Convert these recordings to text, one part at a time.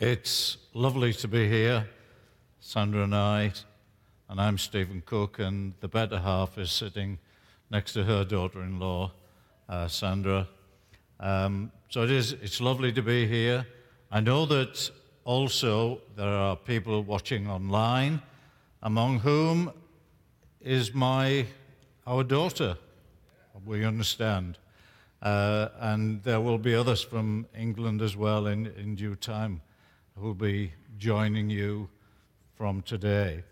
It's lovely to be here, Sandra and I, and I'm Stephen Cook, and the better half is sitting next to her daughter-in-law, uh, Sandra. Um, so it is. It's lovely to be here. I know that also there are people watching online, among whom is my our daughter. We understand. Uh, and there will be others from England as well in, in due time who will be joining you from today.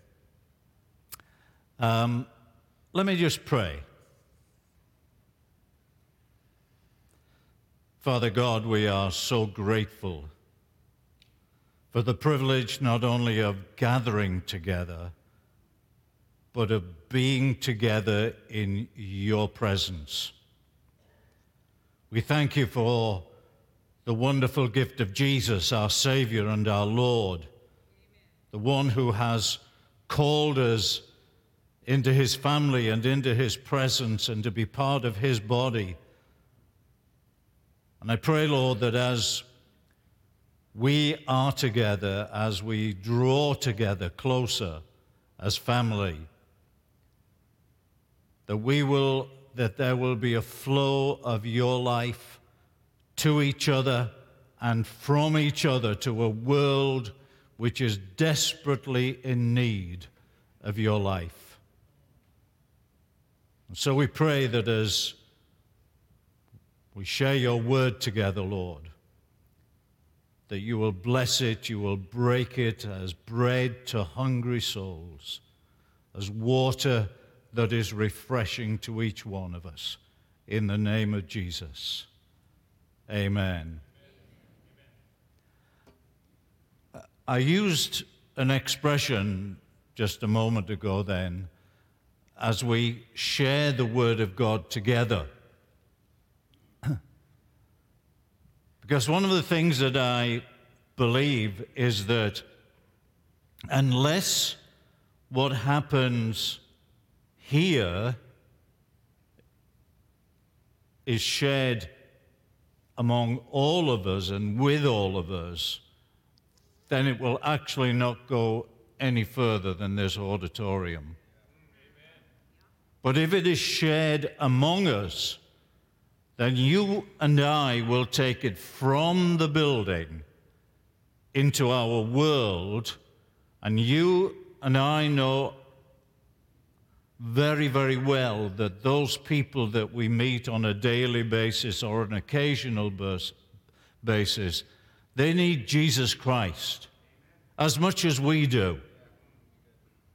Um, let me just pray. Father God, we are so grateful for the privilege not only of gathering together, but of being together in your presence. We thank you for the wonderful gift of Jesus, our Savior and our Lord, the one who has called us into his family and into his presence and to be part of his body. And I pray, Lord, that as we are together, as we draw together closer as family, that we will that there will be a flow of your life to each other and from each other to a world which is desperately in need of your life. And so we pray that as we share your word together, Lord, that you will bless it, you will break it as bread to hungry souls, as water that is refreshing to each one of us. In the name of Jesus. Amen. I used an expression just a moment ago then as we share the Word of God together. because one of the things that I believe is that unless what happens here is shared among all of us and with all of us, then it will actually not go any further than this auditorium. But if it is shared among us, then you and I will take it from the building into our world, and you and I know very, very well that those people that we meet on a daily basis or an occasional basis, they need Jesus Christ as much as we do.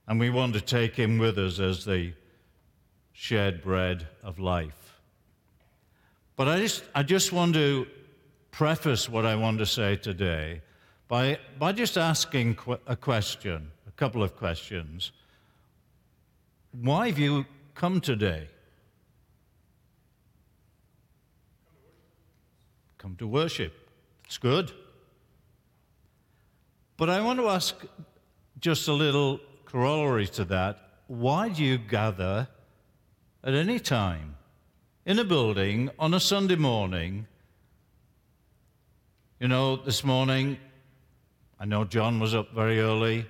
And we want to take him with us as the shared bread of life. But I just, I just want to preface what I want to say today by, by just asking a question, a couple of questions. Why have you come today? Come to worship. It's good. But I want to ask just a little corollary to that. Why do you gather at any time in a building on a Sunday morning? You know, this morning, I know John was up very early.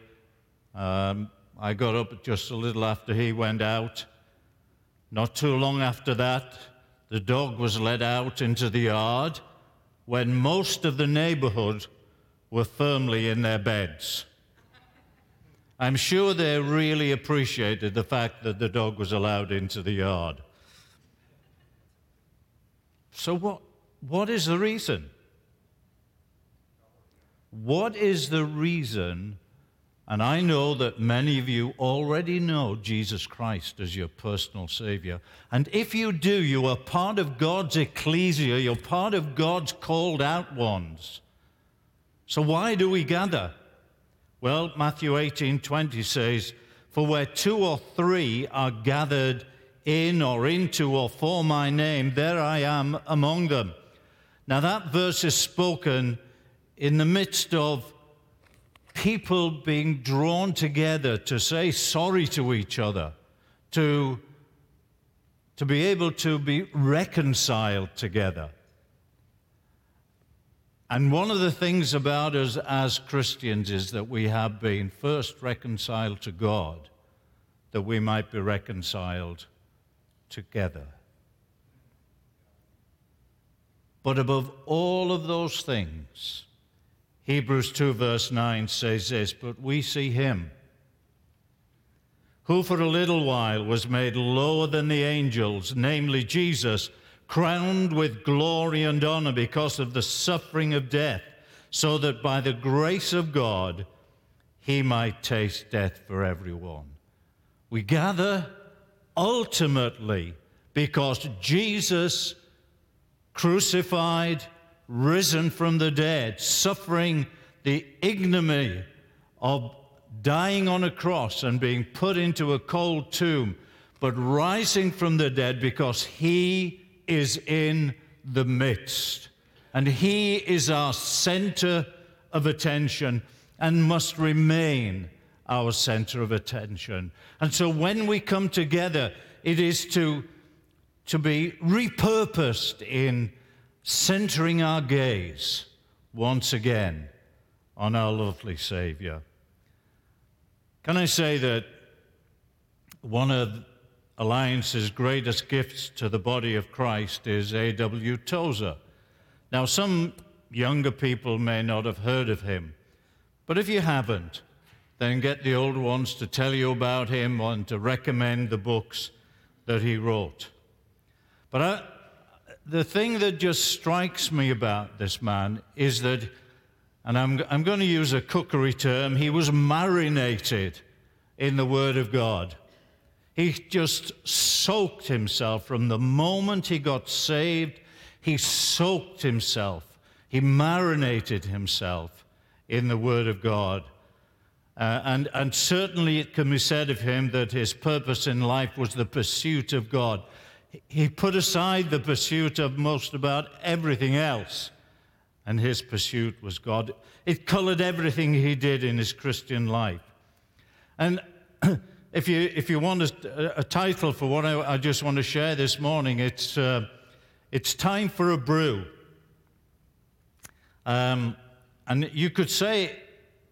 Um, I got up just a little after he went out. Not too long after that, the dog was let out into the yard when most of the neighborhood were firmly in their beds. I'm sure they really appreciated the fact that the dog was allowed into the yard. So, what, what is the reason? What is the reason and I know that many of you already know Jesus Christ as your personal Savior. And if you do, you are part of God's ecclesia, you're part of God's called out ones. So why do we gather? Well, Matthew 18 20 says, For where two or three are gathered in or into or for my name, there I am among them. Now, that verse is spoken in the midst of people being drawn together to say sorry to each other, to, to be able to be reconciled together. And one of the things about us as Christians is that we have been first reconciled to God, that we might be reconciled together. But above all of those things, Hebrews 2, verse 9 says this But we see him who for a little while was made lower than the angels, namely Jesus, crowned with glory and honor because of the suffering of death, so that by the grace of God he might taste death for everyone. We gather ultimately because Jesus crucified, risen from the dead, suffering the ignominy of dying on a cross and being put into a cold tomb, but rising from the dead because he is in the midst. And he is our center of attention and must remain our center of attention. And so when we come together, it is to to be repurposed in centering our gaze once again on our lovely Savior. Can I say that one of Alliance's greatest gifts to the body of Christ is A.W. Tozer? Now, some younger people may not have heard of him, but if you haven't, then get the old ones to tell you about him and to recommend the books that he wrote. But I, the thing that just strikes me about this man is that, and I'm, I'm going to use a cookery term, he was marinated in the Word of God. He just soaked himself from the moment he got saved, he soaked himself, he marinated himself in the Word of God. Uh, and, and certainly it can be said of him that his purpose in life was the pursuit of God. He put aside the pursuit of most about everything else, and his pursuit was God. It colored everything he did in his Christian life. And if you, if you want a, a title for what I, I, just want to share this morning, it's, uh, it's Time for a Brew. Um, and you could say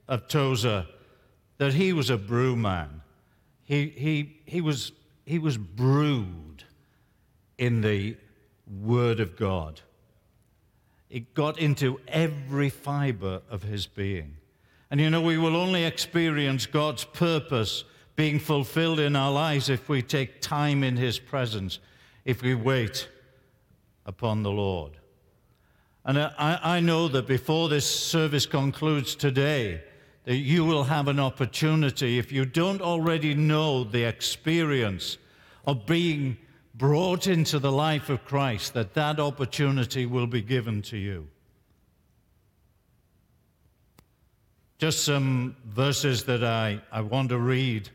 of Tozer that he was a brew man. He, he, he, was, he was brewed in the Word of God. It got into every fiber of his being. And you know, we will only experience God's purpose being fulfilled in our lives if we take time in His presence, if we wait upon the Lord. And I, I know that before this service concludes today, that you will have an opportunity, if you don't already know the experience of being brought into the life of Christ, that that opportunity will be given to you. Just some verses that I, I want to read.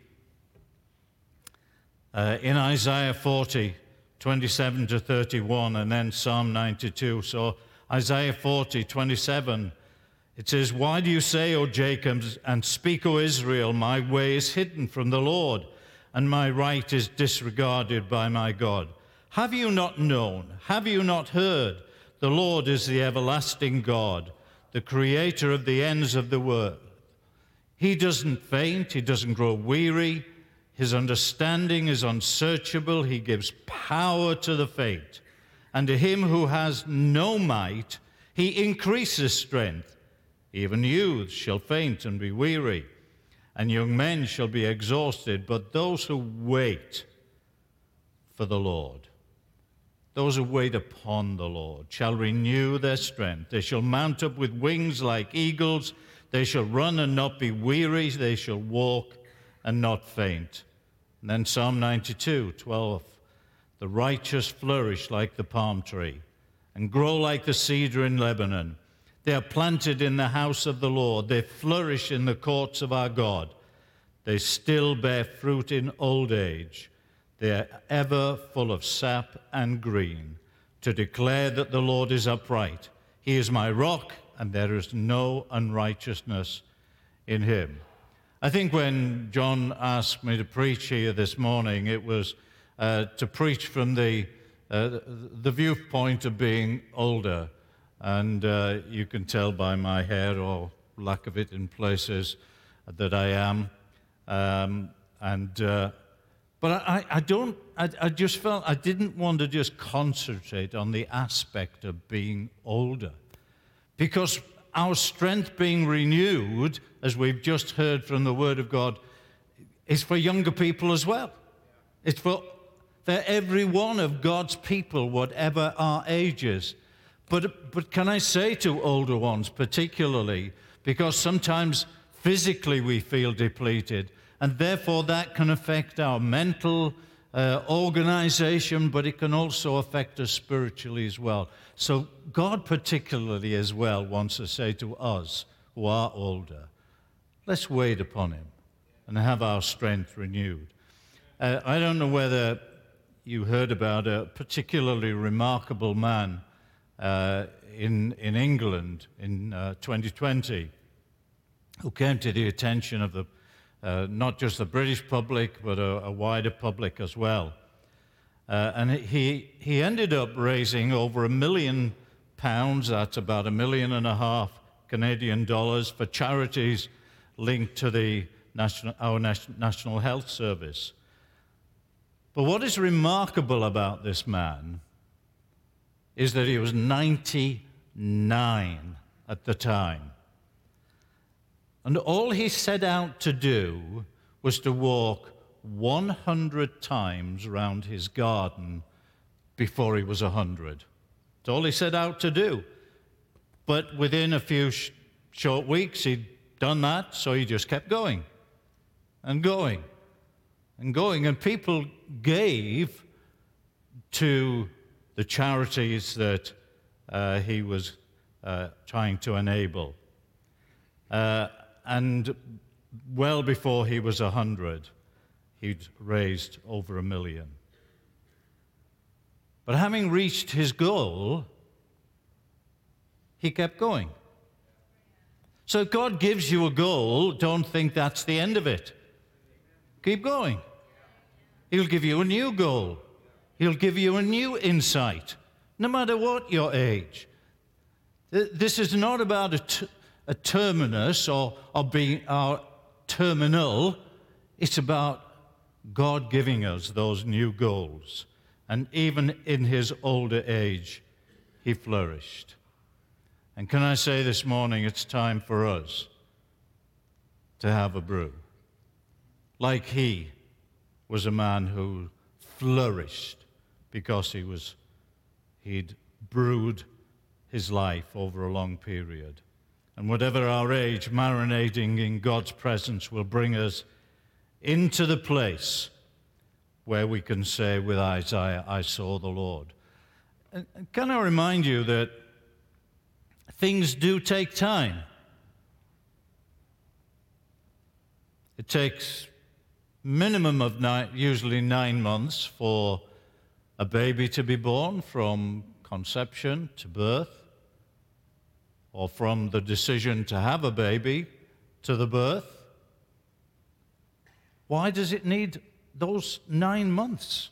Uh, in Isaiah 40, 27 to 31, and then Psalm 92. So, Isaiah 40, 27, it says, Why do you say, O Jacob, and speak, O Israel, my way is hidden from the Lord? And my right is disregarded by my God. Have you not known? Have you not heard? The Lord is the everlasting God, the creator of the ends of the world. He doesn't faint, he doesn't grow weary. His understanding is unsearchable. He gives power to the faint. And to him who has no might, he increases strength. Even youths shall faint and be weary and young men shall be exhausted, but those who wait for the Lord, those who wait upon the Lord, shall renew their strength. They shall mount up with wings like eagles. They shall run and not be weary. They shall walk and not faint. And then Psalm 92, 12. The righteous flourish like the palm tree and grow like the cedar in Lebanon. They are planted in the house of the Lord. They flourish in the courts of our God. They still bear fruit in old age. They are ever full of sap and green to declare that the Lord is upright. He is my rock, and there is no unrighteousness in him. I think when John asked me to preach here this morning, it was uh, to preach from the, uh, the viewpoint of being older and uh, you can tell by my hair or lack of it in places that I am. Um, and uh, but I, I don't. I, I just felt I didn't want to just concentrate on the aspect of being older, because our strength being renewed, as we've just heard from the Word of God, is for younger people as well. It's for, for every one of God's people, whatever our ages. But, but can I say to older ones, particularly, because sometimes physically we feel depleted, and therefore that can affect our mental uh, organization, but it can also affect us spiritually as well. So, God, particularly as well, wants to say to us who are older, let's wait upon Him and have our strength renewed. Uh, I don't know whether you heard about a particularly remarkable man uh, in, in England in uh, 2020 who came to the attention of the, uh, not just the British public, but a, a wider public as well. Uh, and he, he ended up raising over a million pounds, that's about a million and a half Canadian dollars, for charities linked to the national, our National Health Service. But what is remarkable about this man is that he was 99 at the time. And all he set out to do was to walk 100 times round his garden before he was 100. That's all he set out to do. But within a few sh- short weeks, he'd done that, so he just kept going and going and going. And people gave to the charities that uh, he was uh, trying to enable. Uh, and well before he was 100, he'd raised over a million. But having reached his goal, he kept going. So if God gives you a goal, don't think that's the end of it. Keep going. He'll give you a new goal. He'll give you a new insight, no matter what your age. This is not about a, t- a terminus or, or being our terminal. It's about God giving us those new goals. And even in his older age, he flourished. And can I say this morning, it's time for us to have a brew. Like he was a man who flourished because he was, he'd brewed his life over a long period. And whatever our age, marinating in God's presence will bring us into the place where we can say with Isaiah, I saw the Lord. And can I remind you that things do take time? It takes minimum of nine, usually nine months for a baby to be born from conception to birth, or from the decision to have a baby to the birth. Why does it need those nine months?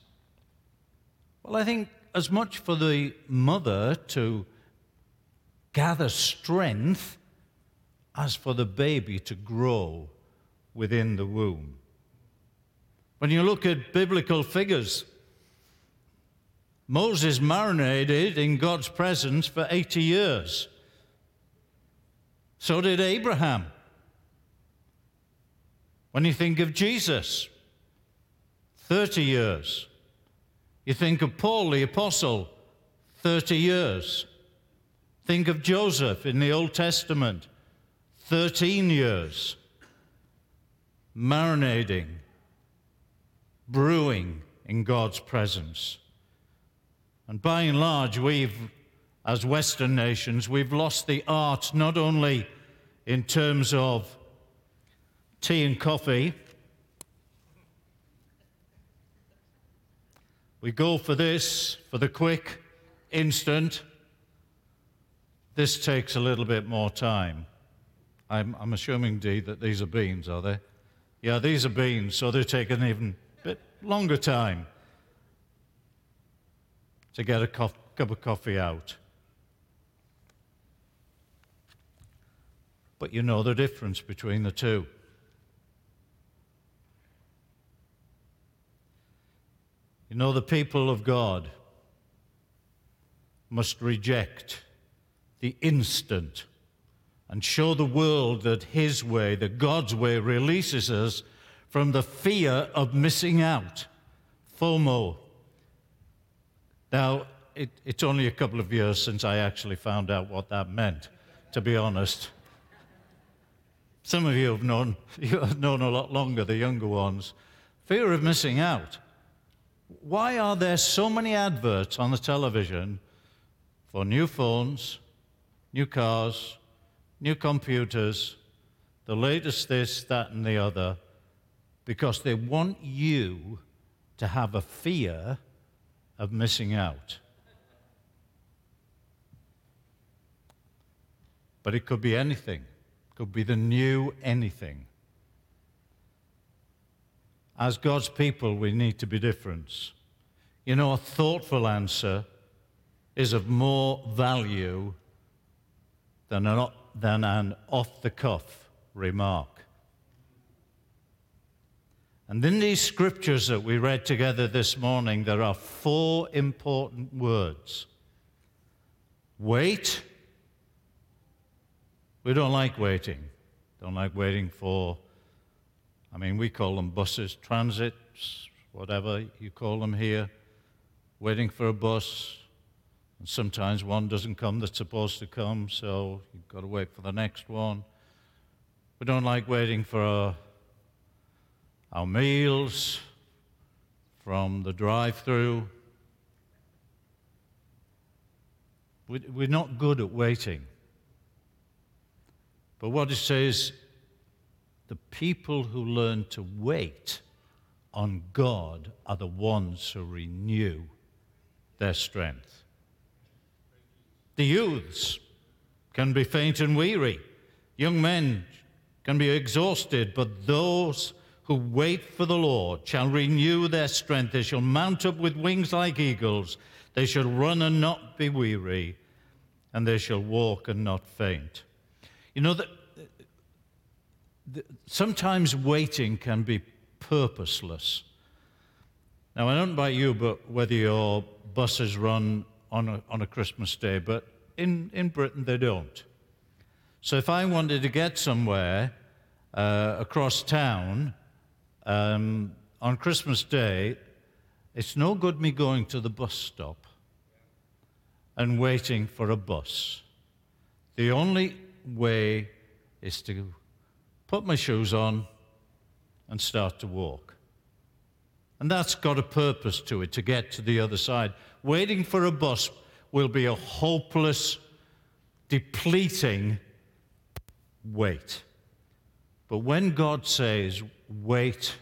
Well, I think as much for the mother to gather strength as for the baby to grow within the womb. When you look at biblical figures, Moses marinated in God's presence for 80 years. So did Abraham. When you think of Jesus, 30 years. You think of Paul the Apostle, 30 years. Think of Joseph in the Old Testament, 13 years. Marinating brewing in God's presence. And by and large, we've, as Western nations, we've lost the art not only in terms of tea and coffee. We go for this, for the quick, instant. This takes a little bit more time. I'm, I'm assuming, Dee, that these are beans, are they? Yeah, these are beans, so they're taking even bit longer time to get a cup of coffee out. but you know the difference between the two. You know, the people of God must reject the instant and show the world that His way, that God's way, releases us from the fear of missing out. FOMO. Now, it, it's only a couple of years since I actually found out what that meant, to be honest. Some of you have known, you have known a lot longer, the younger ones. Fear of missing out. Why are there so many adverts on the television for new phones, new cars, new computers, the latest this, that, and the other? Because they want you to have a fear of missing out. But it could be anything, it could be the new anything. As God's people, we need to be different. You know, a thoughtful answer is of more value than an, than an off the cuff remark. And in these scriptures that we read together this morning, there are four important words wait. We don't like waiting. Don't like waiting for I mean, we call them buses, transits, whatever you call them here, waiting for a bus. And sometimes one doesn't come that's supposed to come, so you've got to wait for the next one. We don't like waiting for our, our meals from the drive through. We're not good at waiting. But what it says the people who learn to wait on God are the ones who renew their strength. The youths can be faint and weary. Young men can be exhausted, but those who wait for the Lord shall renew their strength. They shall mount up with wings like eagles. They shall run and not be weary, and they shall walk and not faint. You know that sometimes waiting can be purposeless. Now, I don't know about you, but whether your buses run on a, on a Christmas day, but in, in Britain they don't. So if I wanted to get somewhere uh, across town um, on Christmas Day, it's no good me going to the bus stop and waiting for a bus. The only way is to put my shoes on, and start to walk. And that's got a purpose to it to get to the other side. Waiting for a bus will be a hopeless, depleting wait. But when God says, wait,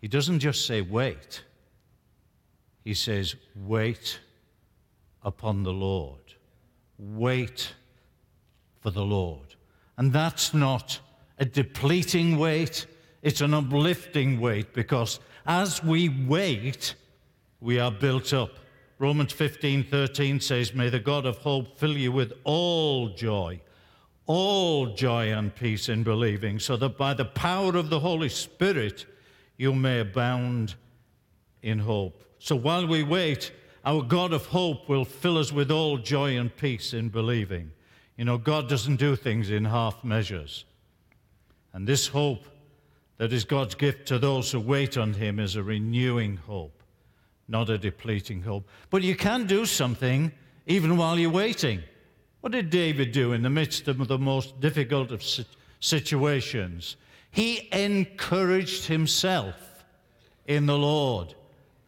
He doesn't just say wait, He says, wait upon the Lord. Wait for the Lord. And that's not a depleting weight, it's an uplifting weight because as we wait, we are built up. Romans 15 13 says, May the God of hope fill you with all joy, all joy and peace in believing, so that by the power of the Holy Spirit you may abound in hope. So while we wait, our God of hope will fill us with all joy and peace in believing. You know, God doesn't do things in half measures. And this hope that is God's gift to those who wait on Him is a renewing hope, not a depleting hope. But you can do something even while you're waiting. What did David do in the midst of the most difficult of situations? He encouraged himself in the Lord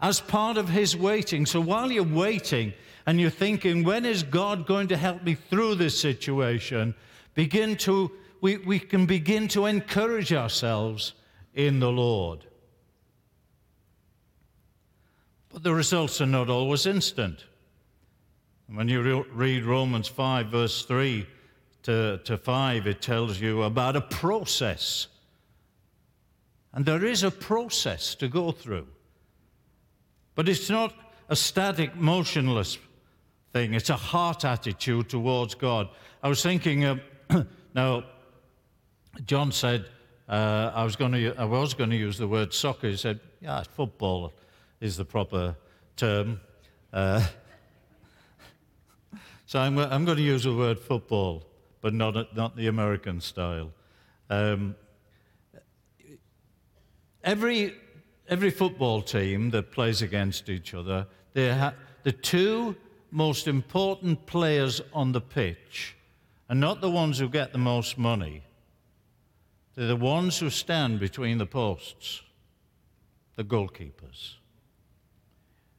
as part of his waiting. So while you're waiting, and you're thinking, when is God going to help me through this situation? Begin to, we, we can begin to encourage ourselves in the Lord. But the results are not always instant. When you re- read Romans 5, verse 3 to, to 5, it tells you about a process. And there is a process to go through. But it's not a static, motionless thing. It's a heart attitude towards God. I was thinking, uh, Now, John said, uh, I, was going to, I was going to use the word soccer. He said, yeah, football is the proper term. Uh, so I'm, I'm, going to use the word football, but not, not the American style. Um, every, every football team that plays against each other, ha- the two most important players on the pitch are not the ones who get the most money. They're the ones who stand between the posts, the goalkeepers.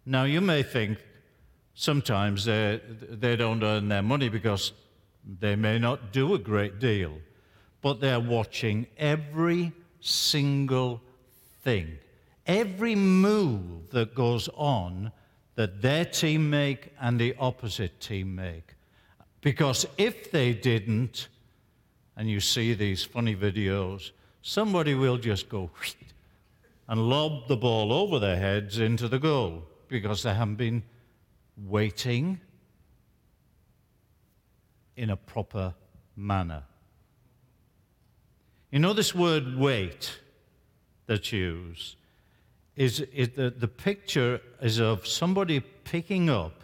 Now, you may think sometimes they, they don't earn their money because they may not do a great deal, but they're watching every single thing, every move that goes on that their team make and the opposite team make. Because if they didn't, and you see these funny videos, somebody will just go and lob the ball over their heads into the goal because they haven't been waiting in a proper manner. You know, this word wait that's used is, is the, the picture is of somebody picking up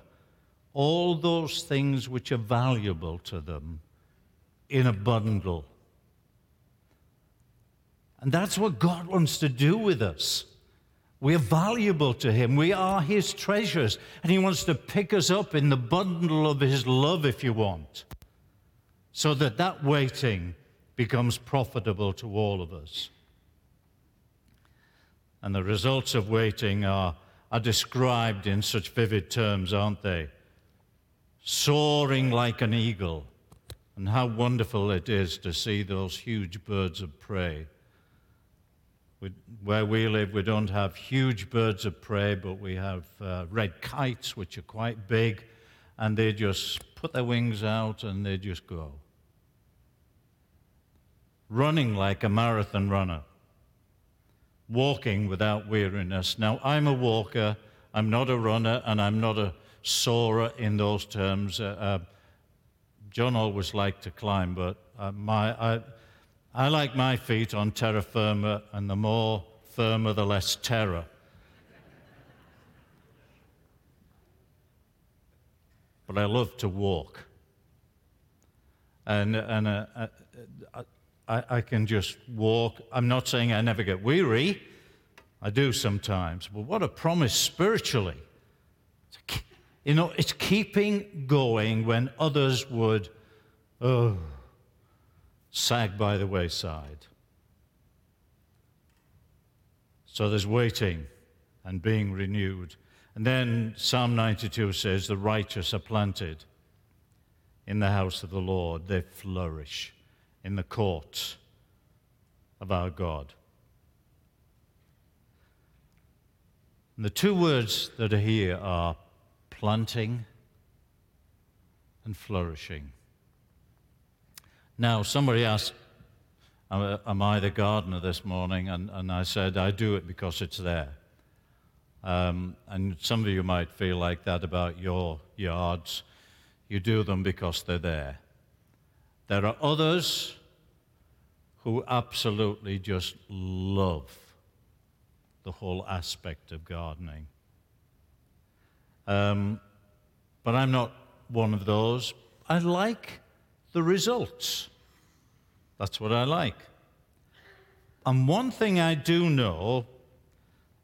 all those things which are valuable to them in a bundle. And that's what God wants to do with us. We're valuable to Him. We are His treasures. And He wants to pick us up in the bundle of His love, if you want, so that that waiting becomes profitable to all of us. And the results of waiting are, are described in such vivid terms, aren't they? Soaring like an eagle. And how wonderful it is to see those huge birds of prey we, where we live, we don't have huge birds of prey, but we have uh, red kites, which are quite big, and they just put their wings out and they just go. Running like a marathon runner, walking without weariness. Now, I'm a walker, I'm not a runner, and I'm not a soarer in those terms. Uh, uh, John always liked to climb, but uh, my, I, I like my feet on terra firma, and the more firmer, the less terror. but I love to walk. And, and uh, uh, I, I can just walk. I'm not saying I never get weary, I do sometimes. But what a promise spiritually. You know, it's keeping going when others would, oh, sag by the wayside. So there's waiting and being renewed. And then Psalm 92 says, The righteous are planted in the house of the Lord, they flourish in the courts of our God. And the two words that are here are planting and flourishing. Now, somebody asked, Am I the gardener this morning? And, and I said, I do it because it's there. Um, and some of you might feel like that about your yards. You do them because they're there. There are others who absolutely just love the whole aspect of gardening. Um, but I'm not one of those. I like the results. That's what I like. And one thing I do know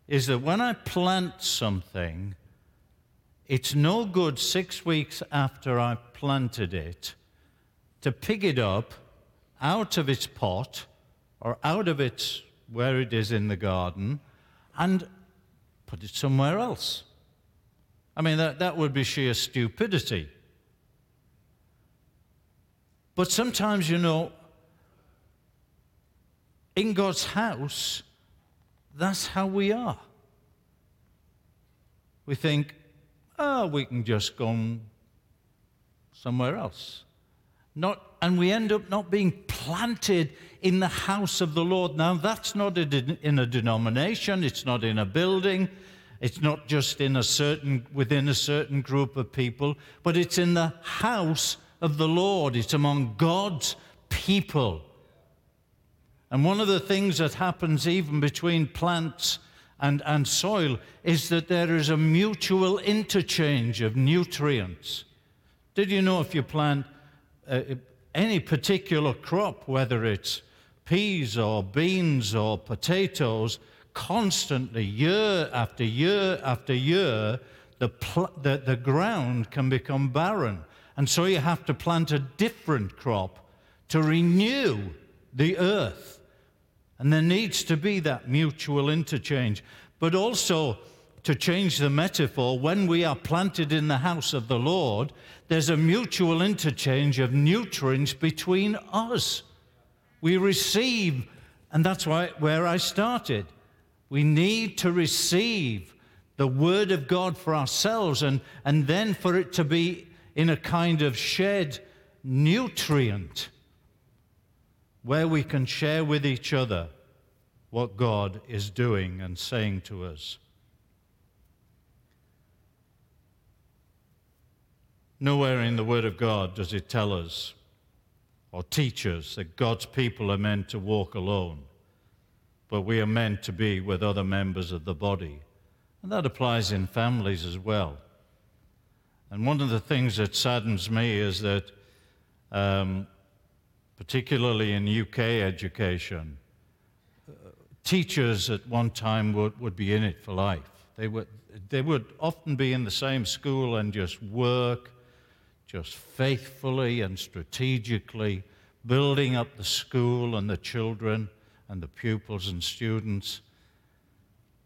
is that when I plant something, it's no good six weeks after I've planted it to pick it up out of its pot or out of its where it is in the garden and put it somewhere else. I mean, that, that would be sheer stupidity. But sometimes, you know, in God's house, that's how we are. We think, oh, we can just go somewhere else. Not, and we end up not being planted in the house of the Lord. Now, that's not in a denomination, it's not in a building, it's not just in a certain, within a certain group of people, but it's in the house of the Lord. It's among God's people. And one of the things that happens even between plants and, and soil is that there is a mutual interchange of nutrients. Did you know if you plant uh, any particular crop, whether it's peas or beans or potatoes, constantly, year after year after year, the, pl- the, the ground can become barren. And so you have to plant a different crop to renew the earth. And there needs to be that mutual interchange. But also, to change the metaphor, when we are planted in the house of the Lord, there's a mutual interchange of nutrients between us. We receive, and that's why, where I started. We need to receive the Word of God for ourselves and, and then for it to be in a kind of shared nutrient where we can share with each other what God is doing and saying to us. Nowhere in the Word of God does it tell us or teach us that God's people are meant to walk alone, but we are meant to be with other members of the body. And that applies in families as well. And one of the things that saddens me is that, um, particularly in UK education, uh, teachers at one time would, would be in it for life. They would, they would often be in the same school and just work just faithfully and strategically building up the school and the children and the pupils and students.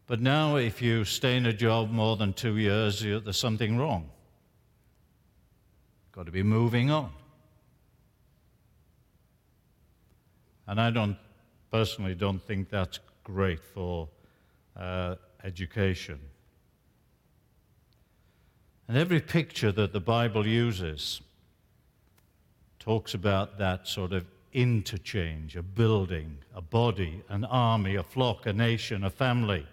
But now, if you stay in a job more than two years, there's something wrong. Got to be moving on. And I don't personally don't think that's great for uh, education. And every picture that the Bible uses talks about that sort of interchange a building, a body, an army, a flock, a nation, a family.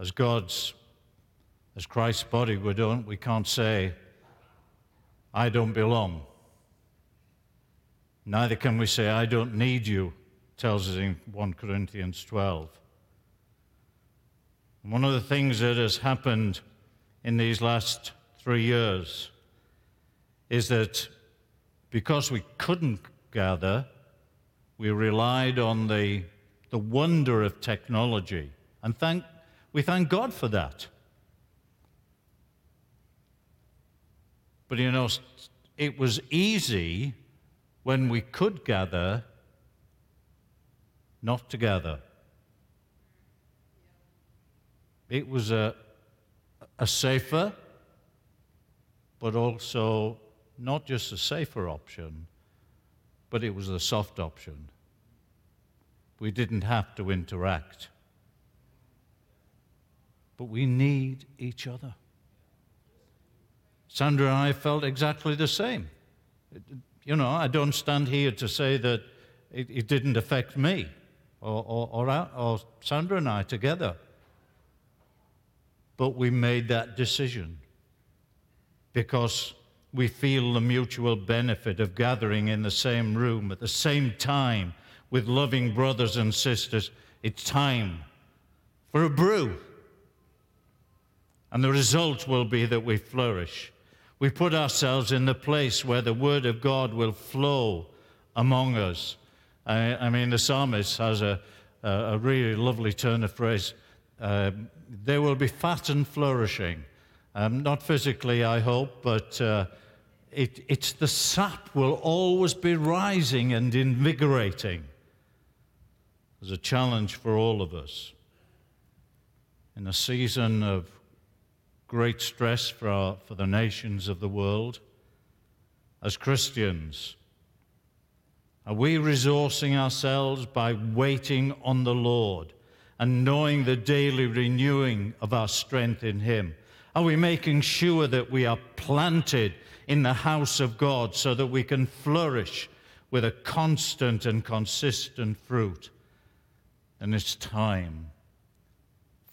As God's, as Christ's body, we, don't, we can't say, I don't belong. Neither can we say, I don't need you, tells us in 1 Corinthians 12. One of the things that has happened in these last three years is that because we couldn't gather, we relied on the, the wonder of technology. And thank, we thank God for that. But you know, it was easy when we could gather not to gather. It was a, a safer, but also not just a safer option, but it was a soft option. We didn't have to interact. But we need each other. Sandra and I felt exactly the same. You know, I don't stand here to say that it, it didn't affect me or, or, or, or Sandra and I together. But we made that decision because we feel the mutual benefit of gathering in the same room at the same time with loving brothers and sisters. It's time for a brew. And the result will be that we flourish. We put ourselves in the place where the Word of God will flow among us. I, I mean, the psalmist has a, a, a really lovely turn of phrase. Um, they will be fat and flourishing. Um, not physically, I hope, but uh, it, it's the sap will always be rising and invigorating. There's a challenge for all of us. In a season of great stress for, our, for the nations of the world, as Christians, are we resourcing ourselves by waiting on the Lord? and knowing the daily renewing of our strength in Him? Are we making sure that we are planted in the house of God so that we can flourish with a constant and consistent fruit? And it's time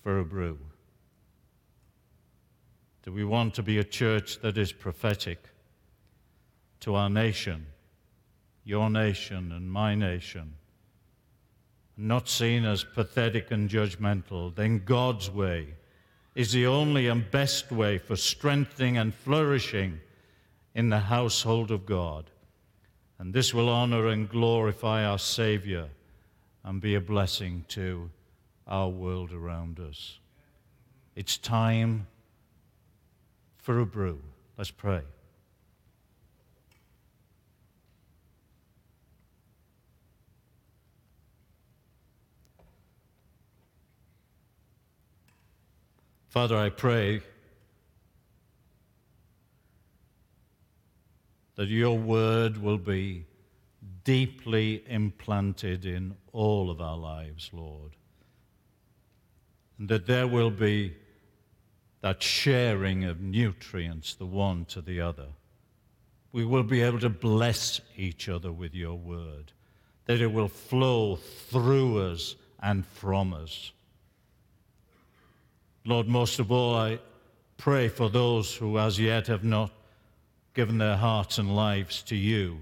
for a brew. Do we want to be a church that is prophetic to our nation your nation and my nation, not seen as pathetic and judgmental, then God's way is the only and best way for strengthening and flourishing in the household of God. And this will honor and glorify our Savior and be a blessing to our world around us. It's time for a brew. Let's pray. Father, I pray that your word will be deeply implanted in all of our lives, Lord. And that there will be that sharing of nutrients, the one to the other. We will be able to bless each other with your word, that it will flow through us and from us. Lord, most of all, I pray for those who as yet have not given their hearts and lives to you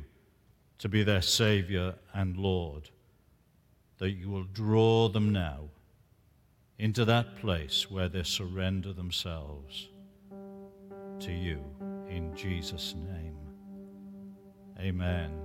to be their Savior and Lord, that you will draw them now into that place where they surrender themselves to you in Jesus' name. Amen.